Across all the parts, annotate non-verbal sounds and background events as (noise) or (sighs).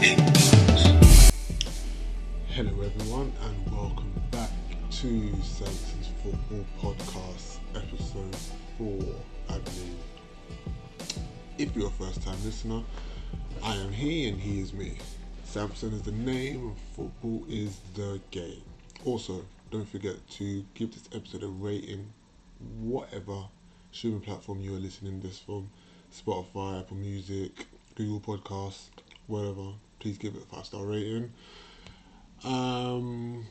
Hello, everyone, and welcome back to Samson's Football Podcast, episode four, I believe. If you're a first time listener, I am he and he is me. Samson is the name, and football is the game. Also, don't forget to give this episode a rating, whatever streaming platform you are listening this from Spotify, Apple Music, Google Podcast, whatever. Please give it a five star rating. Um,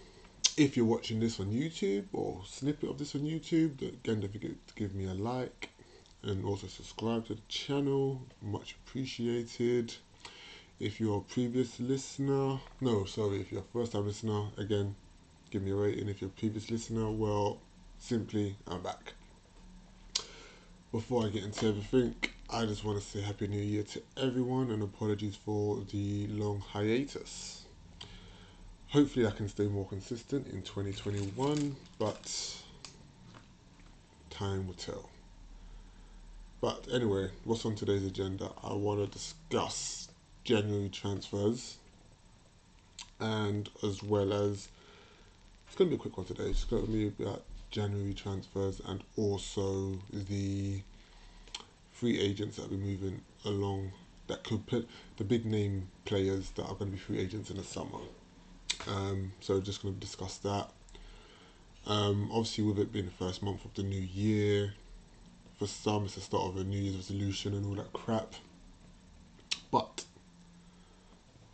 if you're watching this on YouTube or snippet of this on YouTube, again, don't forget to give me a like and also subscribe to the channel. Much appreciated. If you're a previous listener, no, sorry, if you're a first time listener, again, give me a rating. If you're a previous listener, well, simply, I'm back. Before I get into everything, I just want to say Happy New Year to everyone and apologies for the long hiatus hopefully I can stay more consistent in 2021, but time will tell. But anyway, what's on today's agenda? I want to discuss January transfers and as well as it's going to be a quick one today. It's going to be about January transfers and also the free agents that be moving along that could put the big name players that are going to be free agents in the summer. Um, so just going to discuss that. Um, obviously, with it being the first month of the new year, for some it's the start of a New Year's resolution and all that crap. But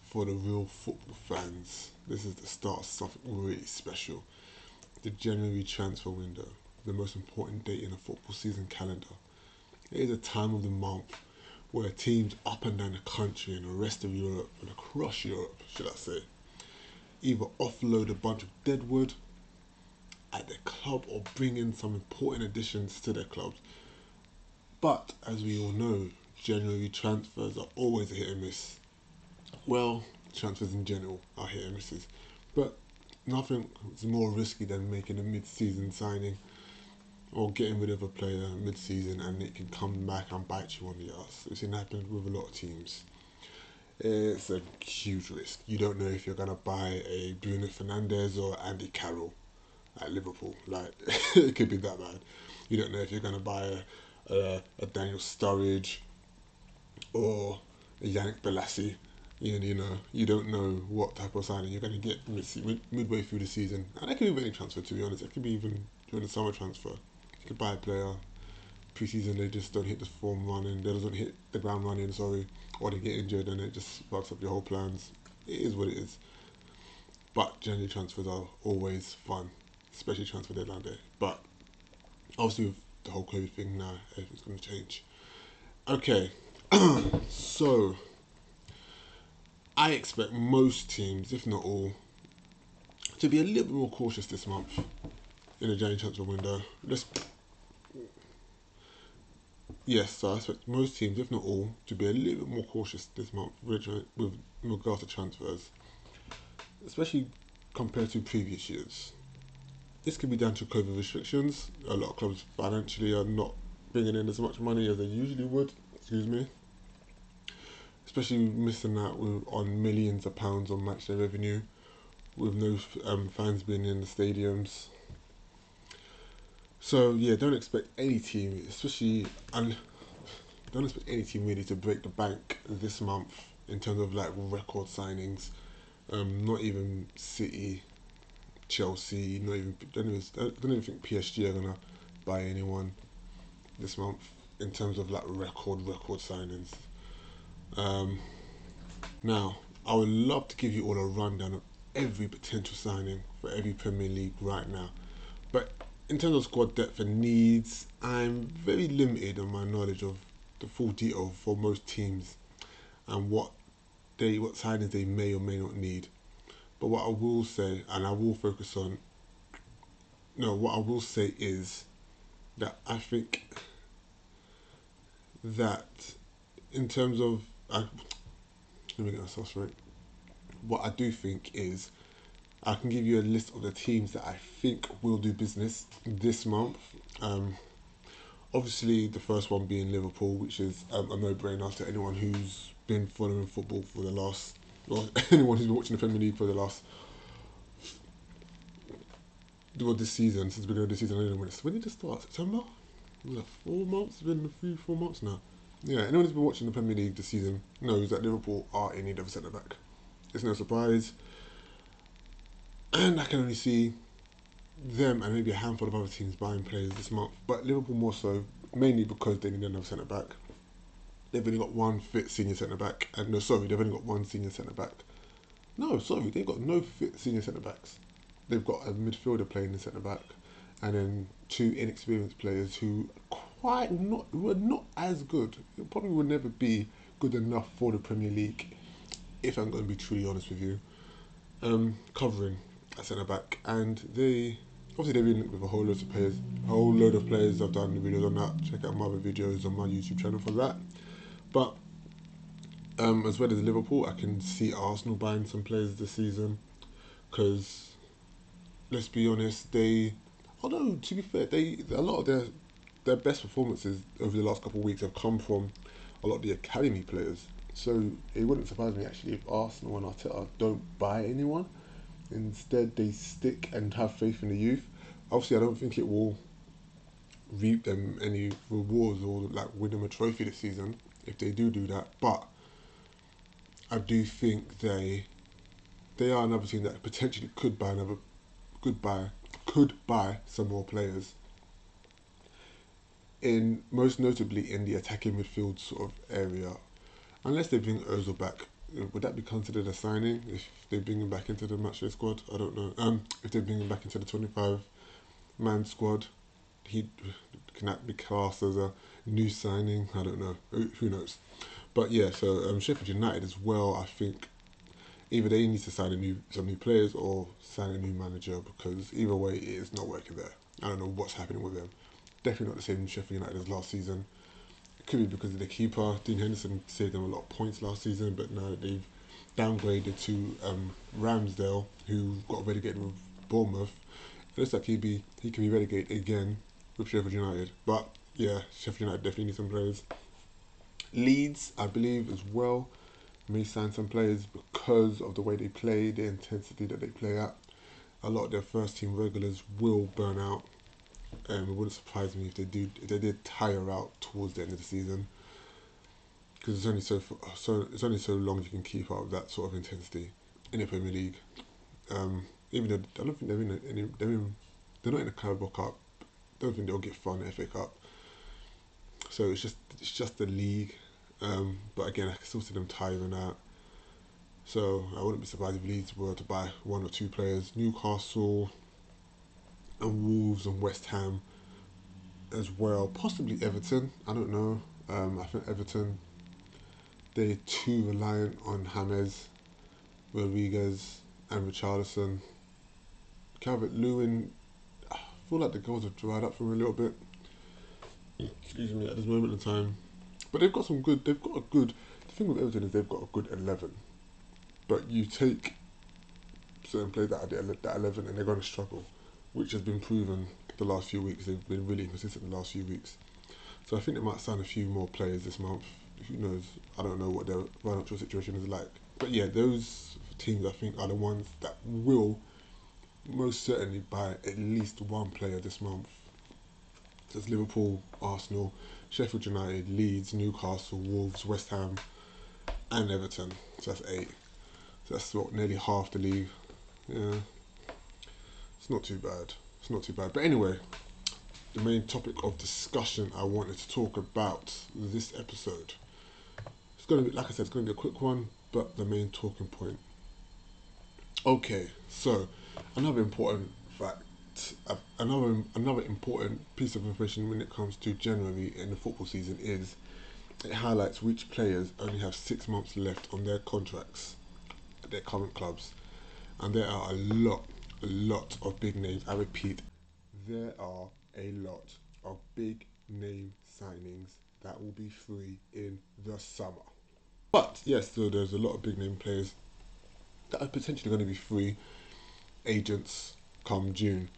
for the real football fans, this is the start of something really special. The January transfer window, the most important date in a football season calendar. It is a time of the month where teams up and down the country and the rest of Europe and across Europe, should I say, either offload a bunch of deadwood at their club or bring in some important additions to their clubs. But as we all know, January transfers are always a hit and miss. Well, transfers in general are hit and misses. But nothing is more risky than making a mid season signing or getting rid of a player mid season and it can come back and bite you on the ass. We've seen that happen with a lot of teams it's a huge risk. You don't know if you're gonna buy a Bruno Fernandes or Andy Carroll at Liverpool. Like (laughs) it could be that bad. You don't know if you're gonna buy a, a, a Daniel Sturridge or a Yannick Bolasie. You, you know, you don't know what type of signing you're going to get mid- midway through the season. And that could be any transfer, to be honest. It could be even during the summer transfer. A player, preseason they just don't hit the form running, they don't hit the ground running, sorry, or they get injured and it just fucks up your whole plans. It is what it is. But January transfers are always fun, especially transfer deadline day. But obviously with the whole COVID thing now, everything's going to change. Okay, (clears throat) so I expect most teams, if not all, to be a little bit more cautious this month in the January transfer window. Let's Yes, so I expect most teams, if not all, to be a little bit more cautious this month with, regards to transfers, especially compared to previous years. This could be down to COVID restrictions. A lot of clubs financially are not bringing in as much money as they usually would. Excuse me. Especially missing out on millions of pounds on match day revenue, with no um, fans being in the stadiums so yeah, don't expect any team, especially and don't expect any team really to break the bank this month in terms of like record signings. Um, not even City, Chelsea, not even don't even, don't even think PSG are gonna buy anyone this month in terms of like record record signings. Um, now, I would love to give you all a rundown of every potential signing for every Premier League right now, but in terms of squad depth and needs, I'm very limited on my knowledge of the full detail oh for most teams and what they what signings they may or may not need. But what I will say, and I will focus on, no, what I will say is that I think that in terms of, I, let me get myself right. What I do think is I can give you a list of the teams that I think will do business this month. Um, obviously, the first one being Liverpool, which is um, a no brainer to anyone who's been following football for the last or (laughs) anyone who's been watching the Premier League for the last well this season since the beginning of the season. I don't know when it's when did it start? September. It four months? It's been few four months now. Yeah, anyone who's been watching the Premier League this season knows that Liverpool are in need of a centre back. It's no surprise, and I can only see them and maybe a handful of other teams buying players this month, but Liverpool more so, mainly because they need another centre back. They've only got one fit senior centre back, and no, sorry, they've only got one senior centre back. No, sorry, they've got no fit senior centre backs. They've got a midfielder playing the centre back, and then two inexperienced players who quite not who are not as good. Probably will never be good enough for the Premier League, if I'm going to be truly honest with you. Um, covering a centre back, and they obviously they've been linked with a whole load of players, a whole load of players. I've done videos on that. Check out my other videos on my YouTube channel for that. But um, as well as Liverpool, I can see Arsenal buying some players this season because let's be honest, they although to be fair, they a lot of their their best performances over the last couple of weeks have come from a lot of the academy players. So it wouldn't surprise me actually if Arsenal and Arteta don't buy anyone Instead, they stick and have faith in the youth. Obviously, I don't think it will reap them any rewards or like win them a trophy this season if they do do that. But I do think they they are another team that potentially could buy another could buy could buy some more players. In most notably in the attacking midfield sort of area, unless they bring Ozil back, would that be considered a signing if they bring him back into the matchday squad? I don't know. Um, if they bring him back into the twenty-five man squad, he can that be classed as a new signing? I don't know. Who, knows? But yeah, so um, Sheffield United as well. I think either they need to sign a new some new players or sign a new manager because either way it is not working there. I don't know what's happening with them. Definitely not the same Sheffield United as last season could be because of the keeper. Dean Henderson saved them a lot of points last season, but now they've downgraded to um, Ramsdale, who got relegated with Bournemouth. It looks like he'd be he can be relegated again with Sheffield United. But yeah, Sheffield United definitely need some players. Leeds, I believe, as well, may sign some players because of the way they play, the intensity that they play at. A lot of their first team regulars will burn out um, it wouldn't surprise me if they do if they did tire out towards the end of the season because it's only so so it's only so long you can keep up that sort of intensity in the Premier League. Um, even though I don't think they're in any they're in they're not in the Carabao Cup. Don't think they'll get far in the FA Cup. So it's just it's just the league. Um, but again, I can still see them tiring out. So I wouldn't be surprised if Leeds were to buy one or two players. Newcastle, and Wolves and West Ham as well. Possibly Everton. I don't know. Um, I think Everton they're too reliant on James, Rodriguez, and Richarlison. Calvert Lewin, I feel like the goals have dried up for him a little bit. Excuse me, at this moment in time. But they've got some good. They've got a good. The thing with Everton is they've got a good eleven, but you take certain players that of that eleven and they're going to struggle which has been proven the last few weeks. They've been really consistent the last few weeks. So I think they might sign a few more players this month. Who knows? I don't know what their financial situation is like. But yeah, those teams I think are the ones that will most certainly buy at least one player this month. It's Liverpool, Arsenal, Sheffield United, Leeds, Newcastle, Wolves, West Ham, and Everton. So that's eight. So that's what nearly half the league. Yeah. It's not too bad. It's not too bad. But anyway, the main topic of discussion I wanted to talk about this episode. It's gonna be like I said, it's gonna be a quick one, but the main talking point. Okay, so another important fact, uh, another another important piece of information when it comes to January in the football season is it highlights which players only have six months left on their contracts at their current clubs, and there are a lot a lot of big names. I repeat, there are a lot of big name signings that will be free in the summer. But yes, so there's a lot of big name players that are potentially going to be free agents come June.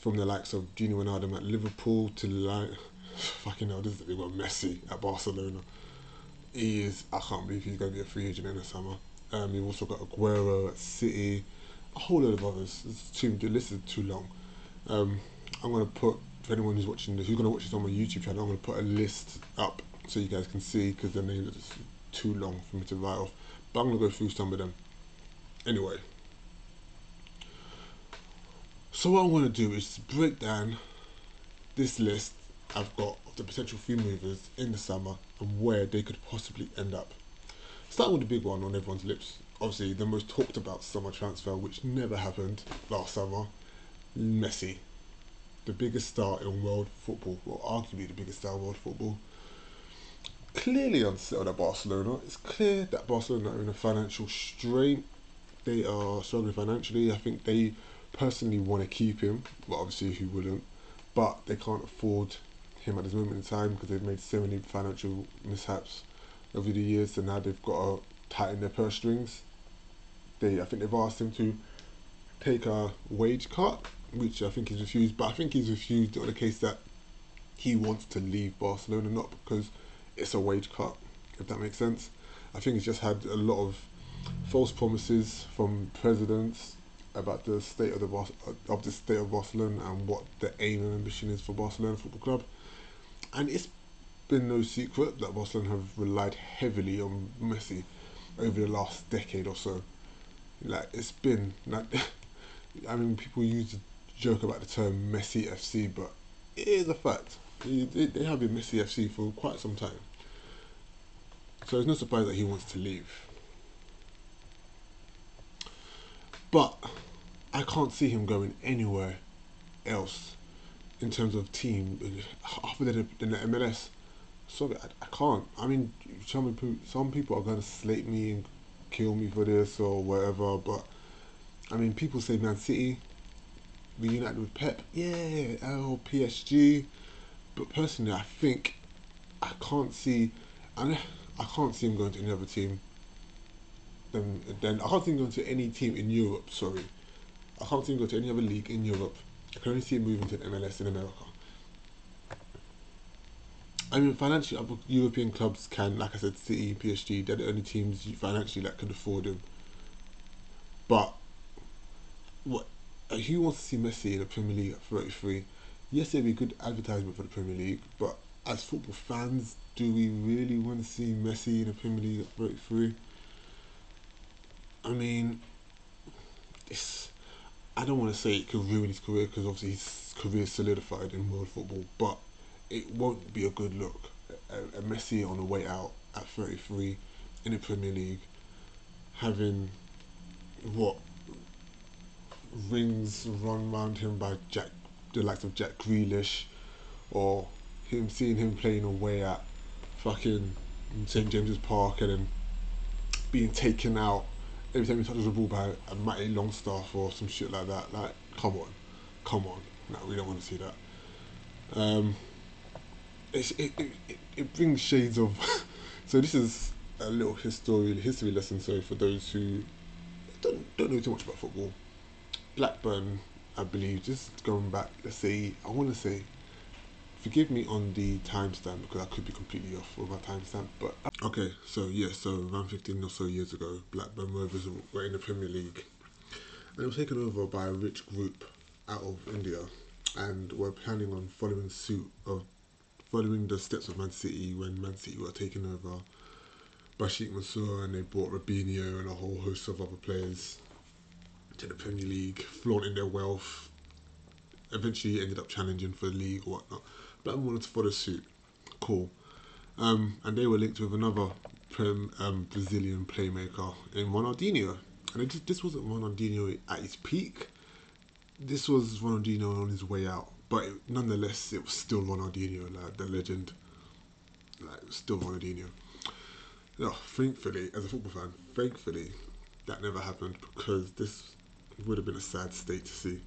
From the likes of Gini Wijnaldum at Liverpool to like, (sighs) fucking hell, this is big one, Messi at Barcelona. He is, I can't believe he's going to be a free agent in the summer. Um, you've also got Aguero at City, a whole load of others. It's too, the list is too long. Um, I'm gonna put for anyone who's watching this, who's gonna watch this on my YouTube channel. I'm gonna put a list up so you guys can see because the names are just too long for me to write off. But I'm gonna go through some of them. Anyway, so what I'm gonna do is break down this list I've got of the potential free movers in the summer and where they could possibly end up. Starting with the big one on everyone's lips, obviously the most talked about summer transfer, which never happened last summer, Messi, the biggest star in world football, or arguably the biggest star in world football. Clearly unsettled at Barcelona. It's clear that Barcelona are in a financial strain. They are struggling financially. I think they personally want to keep him, but obviously who wouldn't? But they can't afford him at this moment in time because they've made so many financial mishaps over the years, and now they've got to tighten their purse strings. They, I think they've asked him to take a wage cut, which I think he's refused. But I think he's refused on the case that he wants to leave Barcelona, not because it's a wage cut, if that makes sense. I think he's just had a lot of false promises from presidents about the state of the of the state of Barcelona and what the aim and ambition is for Barcelona Football Club. And it's been no secret that Barcelona have relied heavily on Messi over the last decade or so. Like it's been like (laughs) I mean people use to joke about the term messy FC, but it is a fact. They have been messy FC for quite some time. So it's no surprise that he wants to leave. But I can't see him going anywhere else in terms of team (laughs) other than the MLS. Sorry, I, I can't. I mean, some people, some people are going to slate me and kill me for this or whatever, but I mean, people say Man City reunited with Pep, yeah, oh, PSG, but personally, I think I can't see, and I can't see him going to any other team. Then, then I can't see him going to any team in Europe. Sorry, I can't see him going to any other league in Europe. I can only see him moving to MLS in America. I mean, financially, European clubs can, like I said, City, PSG, they're the only teams financially that can afford him. But what? Uh, who wants to see Messi in the Premier League at 33? Yes, it'd be good advertisement for the Premier League, but as football fans, do we really want to see Messi in the Premier League at 33? I mean, it's. I don't want to say it could ruin his career because obviously his career solidified in world football, but it won't be a good look. A, a Messi on the way out at 33 in the Premier League, having what rings run round him by Jack, the likes of Jack Grealish, or him seeing him playing away at fucking St James's Park and then being taken out every time he touches the ball by a Matty Longstaff or some shit like that. Like, come on, come on. No, we don't want to see that. Um, it, it, it, brings shades of. (laughs) so this is a little history history lesson. So for those who don't don't know too much about football, Blackburn, I believe, just going back. Let's say I want to say. Forgive me on the timestamp because I could be completely off with my timestamp. But okay, so yeah, so around fifteen or so years ago, Blackburn Rovers were in the Premier League, and it was taken over by a rich group out of India, and were planning on following suit of following the steps of Man City when Man City were taken over by Sheikh Mansour and they brought Robinho and a whole host of other players to the Premier League, flaunting their wealth. Eventually ended up challenging for the league or whatnot. Blackburn wanted to follow suit. Cool. Um, and they were linked with another Prem, um, Brazilian playmaker in Ronaldinho. And just, this wasn't Ronaldinho at his peak. This was Ronaldinho on his way out but nonetheless, it was still Ronaldinho, like the legend. Like still Ronaldinho. Oh, thankfully, as a football fan, thankfully, that never happened because this would have been a sad state to see.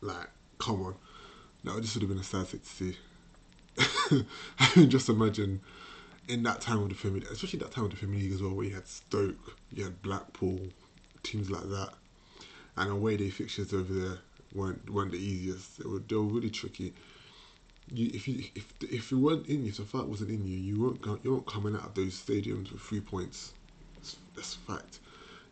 Like, come on, no, this would have been a sad state to see. (laughs) I mean, just imagine in that time of the Premier especially that time of the Premier League as well, where you had Stoke, you had Blackpool, teams like that, and away day fixtures over there weren't weren't the easiest. They were they were really tricky. You, if you if if it weren't in you, if the fight wasn't in you, you weren't you weren't coming out of those stadiums with three points. It's That's fact.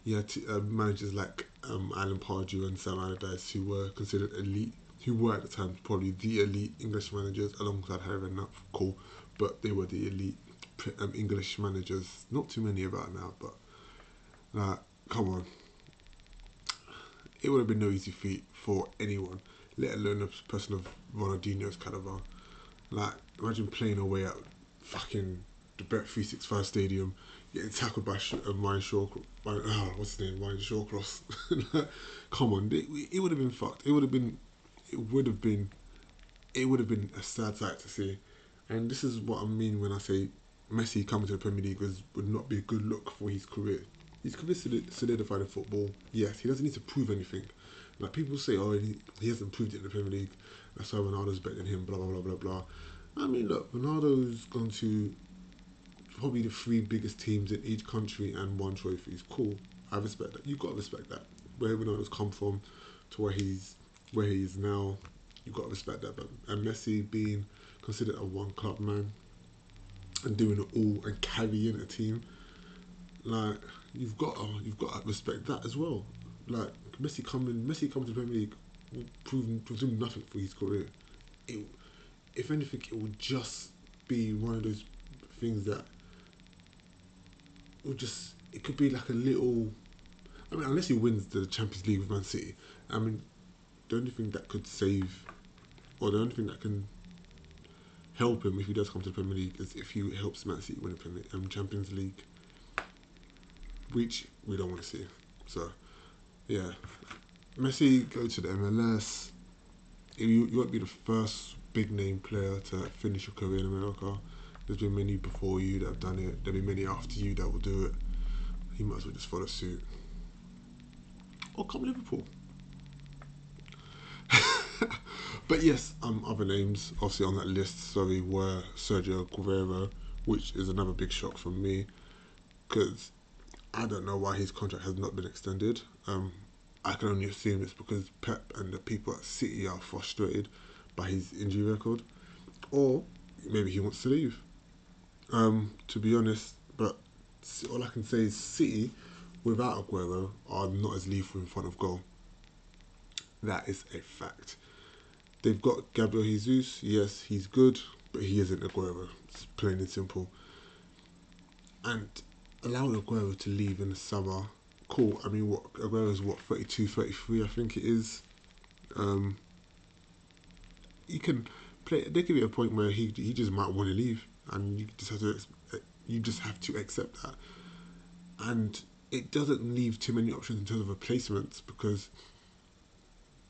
Yeah, t- uh, managers like um, Alan Pardew and Sam Allardyce who were considered elite, who were at the time probably the elite English managers alongside Harry Redknapp, cool, but they were the elite um, English managers. Not too many about now, but like, come on. It would have been no easy feat for anyone, let alone a person of Ronaldinho's caliber. Like, imagine playing away at fucking the Bet 365 Stadium, getting tackled by Sh- uh, Ryan Shaw, oh, what's his name, Ryan Shawcross. (laughs) Come on, it, it would have been fucked. It would have been, it would have been, it would have been a sad sight to see. And this is what I mean when I say Messi coming to the Premier League was, would not be a good look for his career. His career solidified in football. Yes, he doesn't need to prove anything. Like people say, oh, he, he hasn't proved it in the Premier League. That's why Ronaldo's better than him. Blah blah blah blah blah. I mean, look, Ronaldo's gone to probably the three biggest teams in each country and won trophies. Cool. I respect that. You've got to respect that. Where Ronaldo's come from to where he's where he is now, you've got to respect that. But and Messi being considered a one club man and doing it all and carrying a team, like you've got to, you've got to respect that as well. Like Messi coming Messi coming to the Premier League will prove presume nothing for his career. It, if anything, it will just be one of those things that will just it could be like a little. I mean, unless he wins the Champions League with Man City, I mean, the only thing that could save, or the only thing that can help him if he does come to the Premier League is if he helps Man City win the Premier um, Champions League, which we don't want to see. So, yeah, Messi go to the MLS. You, you won't be the first big name player to finish your career in America. There's been many before you that have done it. There'll be many after you that will do it. You might as well just follow suit. Or come Liverpool. (laughs) but yes, um, other names obviously on that list, sorry, were Sergio Aguero, which is another big shock for me because I don't know why his contract has not been extended. Um, I can only assume it's because Pep and the people at City are frustrated by his injury record, or maybe he wants to leave. Um, to be honest, but all I can say is City, without Aguero, are not as lethal in front of goal. That is a fact. They've got Gabriel Jesus. Yes, he's good, but he isn't Aguero. It's plain and simple. And allowing Aguero to leave in the summer, cool. I mean, what Aguero is what 32, 33, I think it is. Um, he can play. There could be a point where he he just might want to leave, and you just have to you just have to accept that. And it doesn't leave too many options in terms of replacements because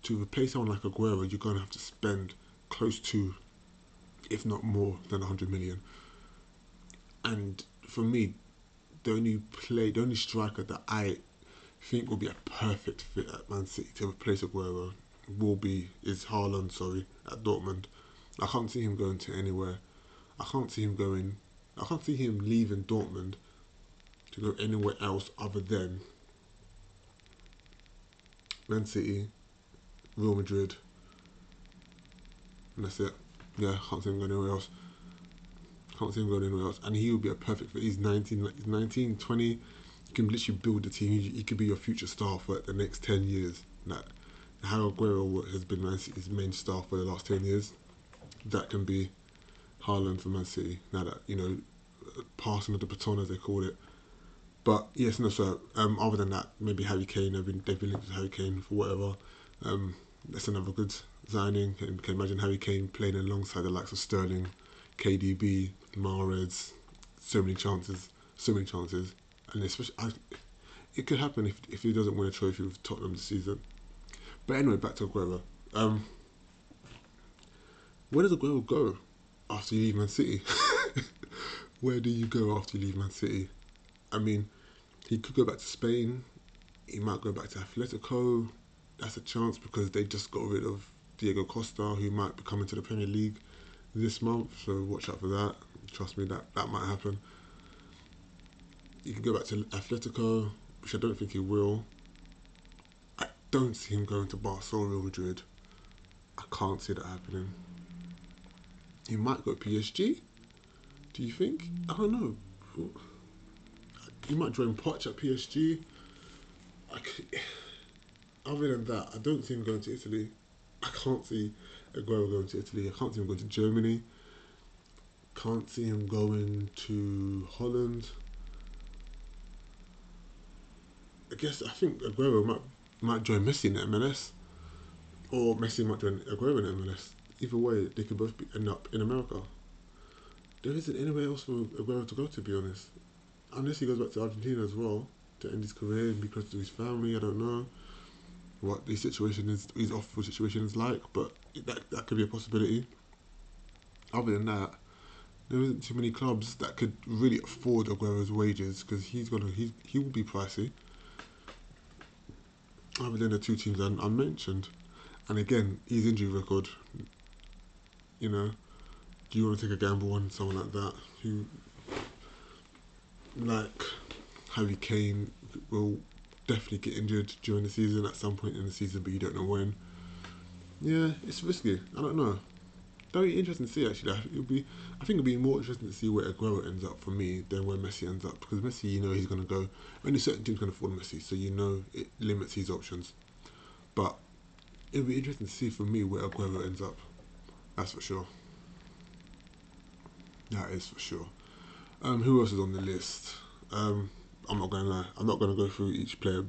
to replace someone like Aguero, you're going to have to spend close to, if not more than 100 million. And for me, the only play, the only striker that I think will be a perfect fit at Man City to replace Aguero uh, will be is Haaland. Sorry, at Dortmund. I can't see him going to anywhere. I can't see him going. I can't see him leaving Dortmund to go anywhere else other than Man City, Real Madrid, and that's it. Yeah, I can't see him going anywhere else. Can't see him going anywhere else. And he would be a perfect fit. He's 19, he's 19, 20. You can literally build the team. He, he could be your future star for the next 10 years. That how Aguero has been Man City's main star for the last 10 years. That can be Haaland for Man City. Now that, you know, passing of the baton as they call it. But yes, no, sir. um, other than that, maybe Harry Kane, they've been, they've been linked with Harry Kane for whatever. Um, that's another good signing. Can, can imagine Harry Kane playing alongside the likes of Sterling, KDB, Mahrez. So many chances, so many chances, and especially I, it could happen if if he doesn't win a trophy with Tottenham this season. But anyway, back to Aguero. Um, where does Aguero go after you leave Man City? (laughs) where do you go after you leave Man City? I mean, he could go back to Spain. He might go back to Atletico. That's a chance because they just got rid of Diego Costa, who might be coming to the Premier League this month. So watch out for that. Trust me, that that might happen. He can go back to Atletico, which I don't think he will. I don't see him going to Barcelona, Real Madrid. I can't see that happening. He might go to PSG. Do you think? I don't know. you might join Poch at PSG. Could, other than that, I don't see him going to Italy. I can't see Aguero going to Italy. I can't see him going to Germany. Can't see him going to Holland. I guess I think Aguero might might join Messi in MLS, or Messi might join Aguero in MLS. Either way, they could both be, end up in America. There isn't anywhere else for Aguero to go, to be honest, unless he goes back to Argentina as well to end his career and be close to his family. I don't know what the situation is, his off situation is like, but that that could be a possibility. Other than that, there isn't too many clubs that could really afford Aguero's wages because he's gonna he he will be pricey. Other than the two teams I, I mentioned, and again his injury record. You know, do you want to take a gamble on someone like that who, like Harry Kane, will definitely get injured during the season at some point in the season, but you don't know when. Yeah, it's risky. I don't know. Be interesting to see. Actually, it'll be. I think it'll be more interesting to see where Aguero ends up for me than where Messi ends up because Messi, you know, he's going to go. Only certain teams can afford Messi, so you know it limits his options. But it'll be interesting to see for me where Aguero ends up. That's for sure. That is for sure. Um, who else is on the list? Um, I'm not gonna lie. I'm not gonna go through each player,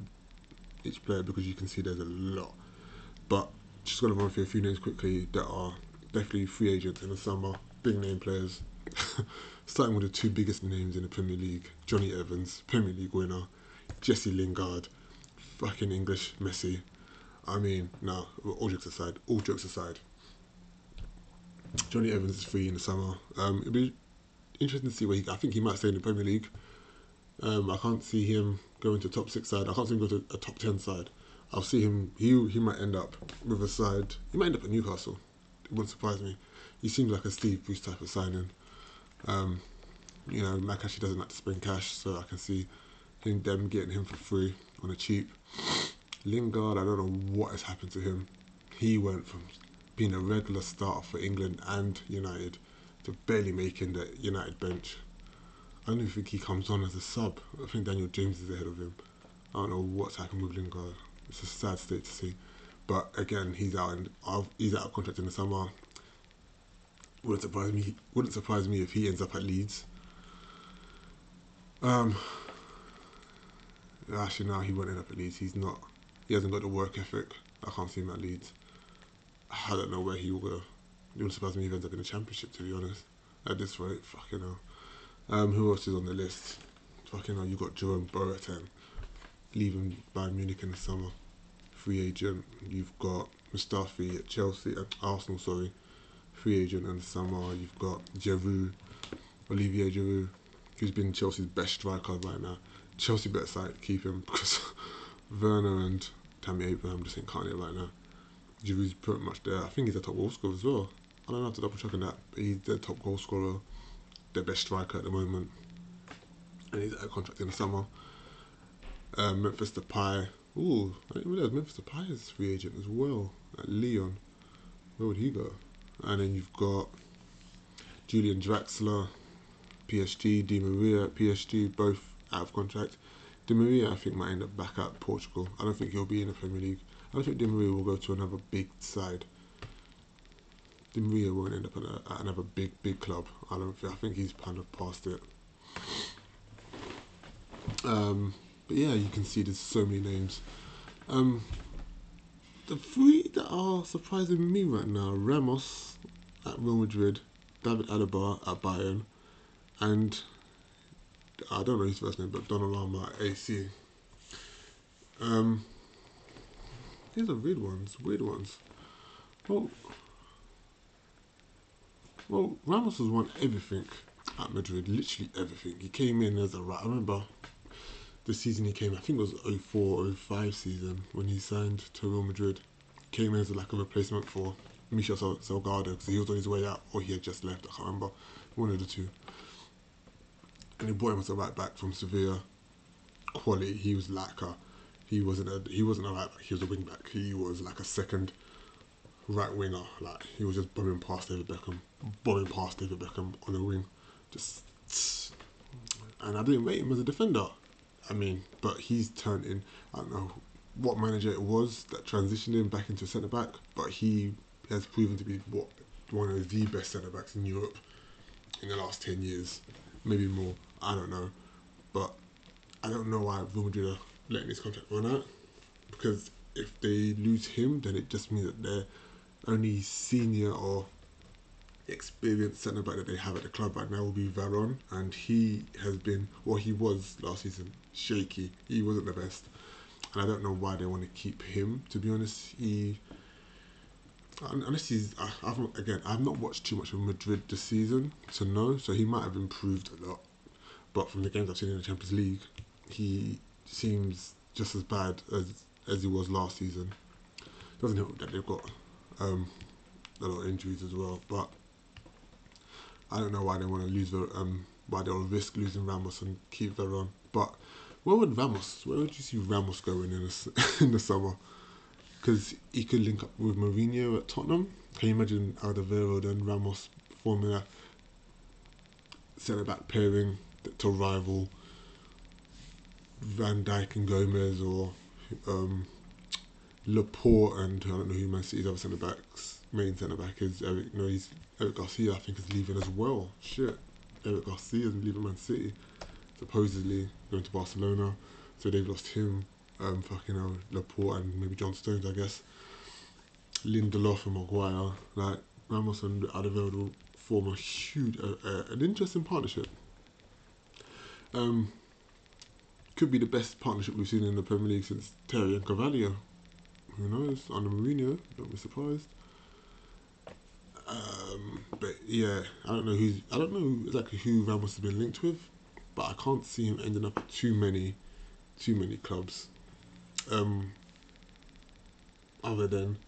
each player because you can see there's a lot. But just gonna run through a few names quickly that are definitely free agents in the summer. Big name players. (laughs) Starting with the two biggest names in the Premier League: Johnny Evans, Premier League winner, Jesse Lingard, fucking English Messi. I mean, no, all jokes aside, all jokes aside, Johnny Evans is free in the summer. Um, it'll be interesting to see where he. I think he might stay in the Premier League. Um, I can't see him going to top six side. I can't see him go to a top ten side. I'll see him. He he might end up with a side. He might end up at Newcastle. It wouldn't surprise me. He seems like a Steve Bruce type of signing. Um, you know, actually doesn't like to spend cash, so I can see him them getting him for free on a cheap. Lingard, I don't know what has happened to him. He went from being a regular starter for England and United to barely making the United bench. I don't even think he comes on as a sub. I think Daniel James is ahead of him. I don't know what's happened with Lingard. It's a sad state to see. But again, he's out and he's out of contract in the summer. Wouldn't surprise me. Wouldn't surprise me if he ends up at Leeds. Um. Actually, now he won't end up at Leeds. He's not. He hasn't got the work ethic. I can't see him at Leeds. I don't know where he will go. It wouldn't surprise me if he ends up in the championship, to be honest. At this rate, fucking hell. Um, who else is on the list? Fucking hell, you got Jerome Boateng leaving Bayern Munich in the summer. Free agent. You've got Mustafi at Chelsea, at Arsenal, sorry. Free agent in the summer. You've got Giroud, Olivier Giroud, who's been Chelsea's best striker right now. Chelsea better side keep him (laughs) because Werner and Tammy Abraham just ain't cutting it right now. Giroud's pretty much there. I think he's a top goal scorer as well. I don't have to double check on that, but he's the top goal scorer, the best striker at the moment, and he's out of contract in the summer. Um, Memphis Depay. Ooh, I didn't realize Memphis Depay is free agent as well at Lyon. Where would he go? And then you've got Julian Draxler, PSG, Di Maria PSG, both out of contract. Di Maria, I think, might end up back at Portugal. I don't think he'll be in the Premier League. I don't think Di Maria will go to another big side. Di Maria won't end up at, a, at another big, big club. I don't think. I think he's kind of past it. Um, but yeah, you can see there's so many names. Um, the three that are surprising me right now: Ramos at Real Madrid, David Alaba at Bayern, and I don't know his first name, but Donnarumma at AC. Um, these are weird ones. Weird ones. Well, well, Ramos has won everything at Madrid. Literally everything. He came in as a right. I remember the season he came. I think it was 04, 05 season when he signed to Real Madrid. Came in as like a replacement for Michel Salgado because he was on his way out or he had just left. I can't remember. One of the two. And he brought him as a right back from Sevilla. Quality. He was like a he wasn't a he wasn't a right back. He was a wing back. He was like a second right winger. Like he was just bombing past David Beckham, bombing past David Beckham on the wing, just. And I didn't rate him as a defender. I mean, but he's turned in. I don't know what manager it was that transitioned him back into a centre back, but he has proven to be what one of the best centre backs in Europe in the last ten years, maybe more. I don't know, but I don't know why Real Madrid are letting his contract run out because if they lose him, then it just means that they're only senior or experienced centre back that they have at the club right now will be Varane, and he has been, well, he was last season shaky. He wasn't the best, and I don't know why they want to keep him. To be honest, he. Unless he's, I've again, I've not watched too much of Madrid this season to know, so he might have improved a lot. But from the games I've seen in the Champions League, he seems just as bad as as he was last season. Doesn't help that they've got um, a lot of injuries as well, but I don't know why they want to lose um why they'll risk losing Ramos and keep Varane. But where would Ramos? Where would you see Ramos going in the (laughs) in the summer? Because he could link up with Mourinho at Tottenham. Can you imagine Alderweireld and Ramos forming a centre back pairing to rival Van Dijk and Gomez or um, Laporte and I don't know who Man City's other centre backs main centre back is Eric. No, he's Eric Garcia. I think is leaving as well. Shit, Eric Garcia is leaving Man City. Supposedly going to Barcelona, so they've lost him. Um, fucking hell, Laporte and maybe John Stones, I guess. Lindelof and Maguire, like Ramos and Alderweireld form a huge, uh, uh, an interesting partnership. Um, could be the best partnership we've seen in the Premier League since Terry and Carvalho. Who knows? Under Mourinho, don't be surprised. Um, but yeah, I don't know who's I don't know exactly who Ramos has been linked with, but I can't see him ending up at too many, too many clubs. Um, other than,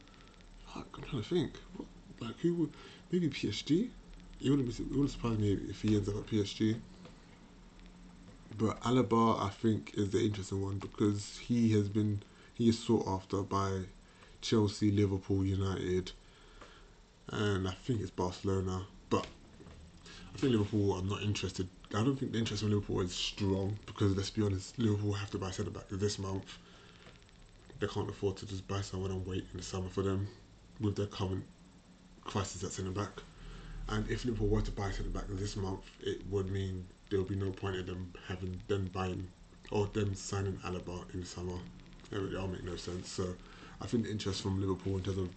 I'm trying to think, what, like who would maybe PSG? It wouldn't be it wouldn't surprise me if he ends up at PSG. But Alaba, I think, is the interesting one because he has been he is sought after by Chelsea, Liverpool, United, and I think it's Barcelona. But I think Liverpool, I'm not interested. I don't think the interest in Liverpool is strong because let's be honest, Liverpool have to buy centre back this month. They can't afford to just buy someone and wait in the summer for them with their current crisis at centre back. And if Liverpool were to buy centre back this month, it would mean there would be no point in them having them buying or them signing Alaba in the summer. It would all make no sense. So I think the interest from Liverpool in terms of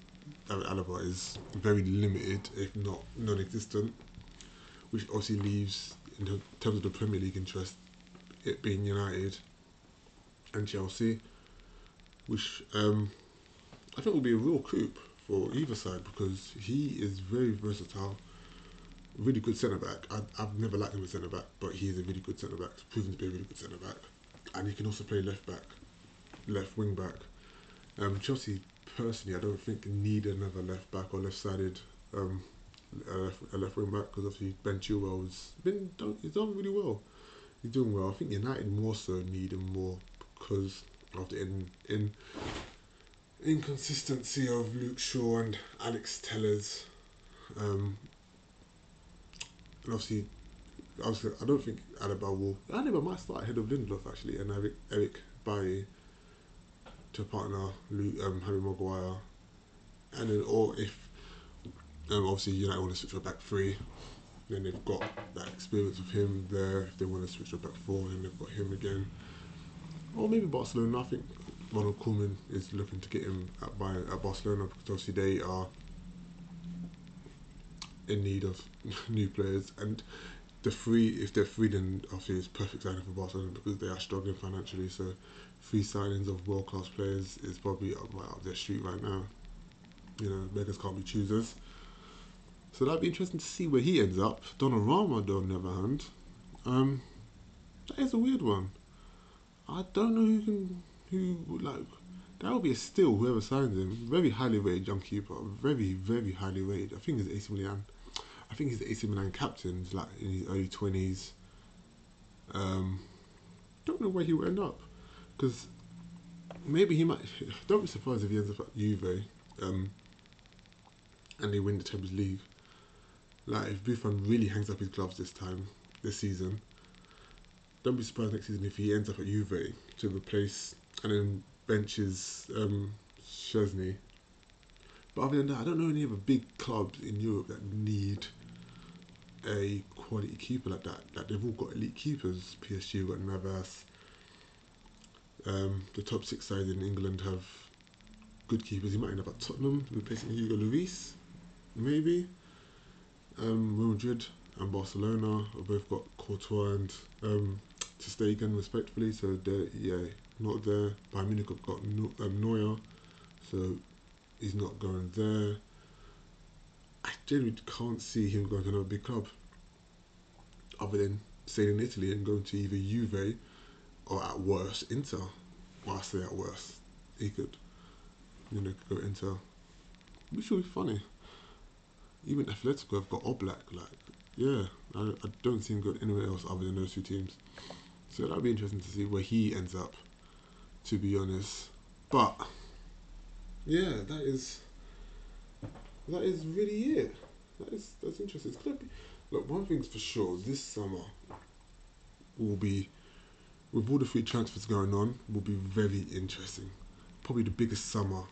David Alaba is very limited, if not non-existent, which obviously leaves in terms of the Premier League interest, it being United and Chelsea, which um, I think will be a real coup for either side because he is very versatile, really good centre back. I, have never liked him as centre back, but he is a really good centre back, proven to be a really good centre back, and he can also play left back, left wing back. Um, Chelsea personally, I don't think need another left back or left sided um, a left, a left wing back because obviously Ben Chilwell's been done, he's done really well. He's doing well. I think United more so need him more because of the in, in inconsistency of Luke Shaw and Alex Telles. Um, and obviously, obviously, I don't think Alaba will. Alaba might start ahead of Lindelof actually, and Eric Eric Bailly to partner Luke, um, Harry Maguire, and then or if um, obviously United want to switch to back three, then they've got that experience of him there. If they want to switch to back four, then they've got him again, or maybe Barcelona. I think Ronald Koeman is looking to get him at by at Barcelona because obviously they are in need of (laughs) new players and the free if they're free then obviously it's perfect signing for Barcelona because they are struggling financially so free signings of world class players is probably up right up their street right now. You know, beggars can't be choosers. So that'd be interesting to see where he ends up. Donnarumma, though, on the other hand, um, that is a weird one. I don't know who can who would like that would be a steal whoever signs him. Very highly rated young keeper, very very highly rated. I think he's AC Milan. I think he's the AC Milan captain. Like in his early twenties. Um, don't know where he will end up because maybe he might. (laughs) Don't be surprised if he ends up at Juve, um, and they win the Champions League. Like if Buffon really hangs up his gloves this time, this season, don't be surprised next season if he ends up at Juve to replace and then benches um, Szczesny. But other than that, I don't know any other big clubs in Europe that need a quality keeper like that. Like they've all got elite keepers. PSG got Navas. Um, the top six sides in England have good keepers. You might end up at Tottenham replacing Hugo Lloris, maybe. Um, Madrid and Barcelona have both got Courtois and um, Ter Stegen respectively. So they're yeah not there. Bayern Munich have got no, um, Neuer, so he's not going there. I genuinely can't see him going to another big club other than staying in Italy and going to either Juve or at worst Inter. Well, I say at worst, he could, you know, go Inter, which would be funny. Even Atletico have got Oblak, like, yeah, I, I don't see him going anywhere else other than those two teams. So that'll be interesting to see where he ends up, to be honest. But, yeah, that is, that is really it. That is, that's interesting. Be, look, one thing's for sure, this summer will be with all the free transfers going on, will be very interesting. Probably the biggest summer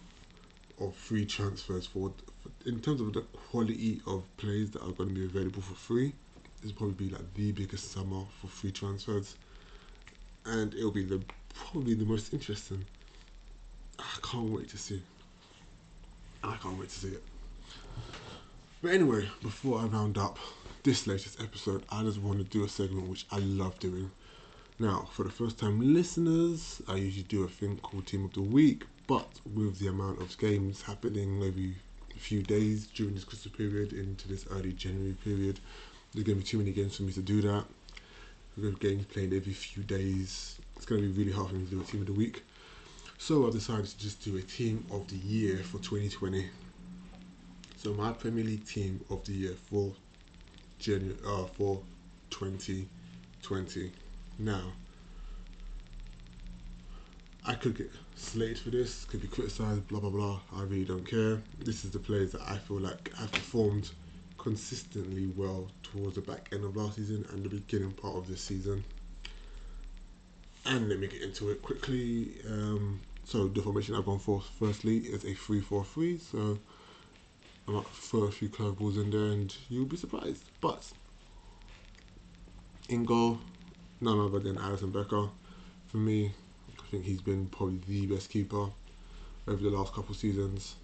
of free transfers for, for in terms of the quality of players that are going to be available for free. This will probably be like the biggest summer for free transfers, and it'll be the probably the most interesting. I can't wait to see. I can't wait to see it. But anyway, before I round up this latest episode, I just want to do a segment which I love doing now, for the first time listeners, I usually do a thing called Team of the Week, but with the amount of games happening every few days during this Christmas period into this early January period, there's going to be too many games for me to do that. We've games playing every few days. It's going to be really hard for me to do a Team of the Week. So I've decided to just do a Team of the Year for 2020. So my Premier League Team of the Year for January, uh, for 2020. Now, I could get slated for this, could be criticised, blah blah blah. I really don't care. This is the players that I feel like have performed consistently well towards the back end of last season and the beginning part of this season. And let me get into it quickly. Um, so the formation I've gone for firstly is a 3-4-3. So might throw a few curveballs in there and you'll be surprised. But in goal, none other than Alisson Becker. For me, I think he's been probably the best keeper over the last couple seasons.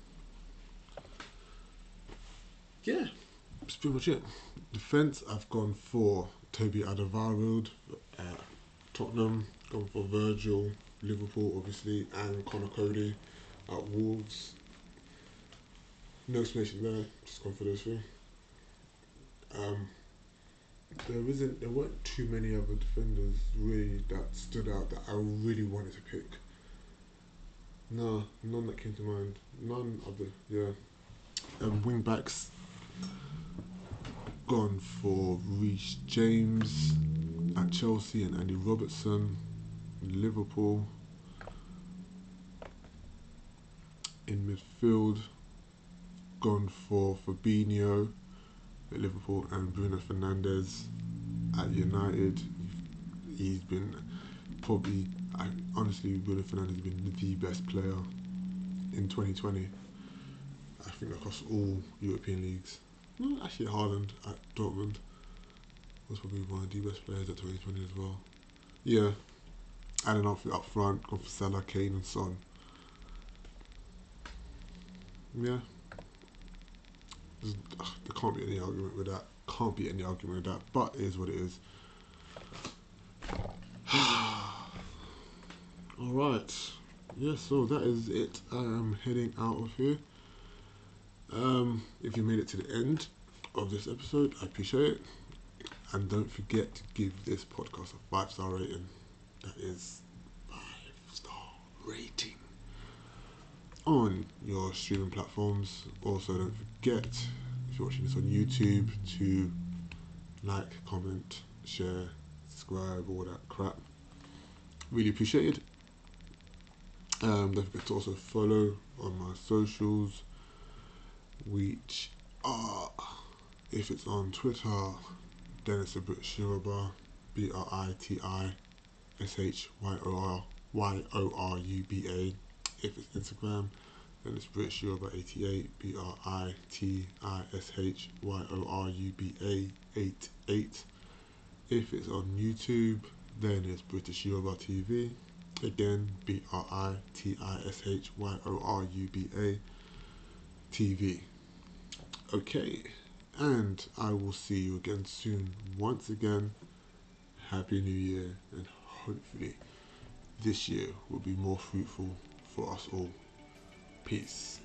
Yeah, that's pretty much it. Defence, I've gone for Toby Alderweireld at uh, Tottenham, gone for Virgil, Liverpool obviously, and Conor Coady at Wolves. No explanation there, just gone for those three. Um, there isn't there weren't too many other defenders really that stood out that I really wanted to pick. No, none that came to mind. None of the yeah. Um, wing backs gone for Reece James at Chelsea and Andy Robertson, Liverpool. In midfield, gone for Fabinho at Liverpool and Bruno Fernandes at United. He's been probably, I, honestly, Bruno Fernandes has been the best player in 2020. I think across all European leagues. No, actually, Haaland at Dortmund was probably one of the best players at 2020 as well. Yeah, and then up, up front, gone for Salah, Kane, and Son. Yeah, there can't be any argument with that. Can't be any argument with that. But it is what it is. (sighs) All right. Yeah, so that is it. I am heading out of here. Um, if you made it to the end of this episode, I appreciate it. And don't forget to give this podcast a five star rating. That is five star rating on your streaming platforms. Also, don't forget if you're watching this on YouTube to like, comment, share, subscribe, all that crap. Really appreciated. Um, don't forget to also follow on my socials, which are, if it's on Twitter, Dennis a British Yoruba, B R I T I S H Y O R Y O R U B A. If it's Instagram, then it's British Yoruba 88 B R I T I S H Y O R U B A 88. If it's on YouTube, then it's British Yoruba TV. Again, B R I T I S H Y O R U B A TV. Okay, and I will see you again soon. Once again, Happy New Year, and hopefully this year will be more fruitful for us all. Peace.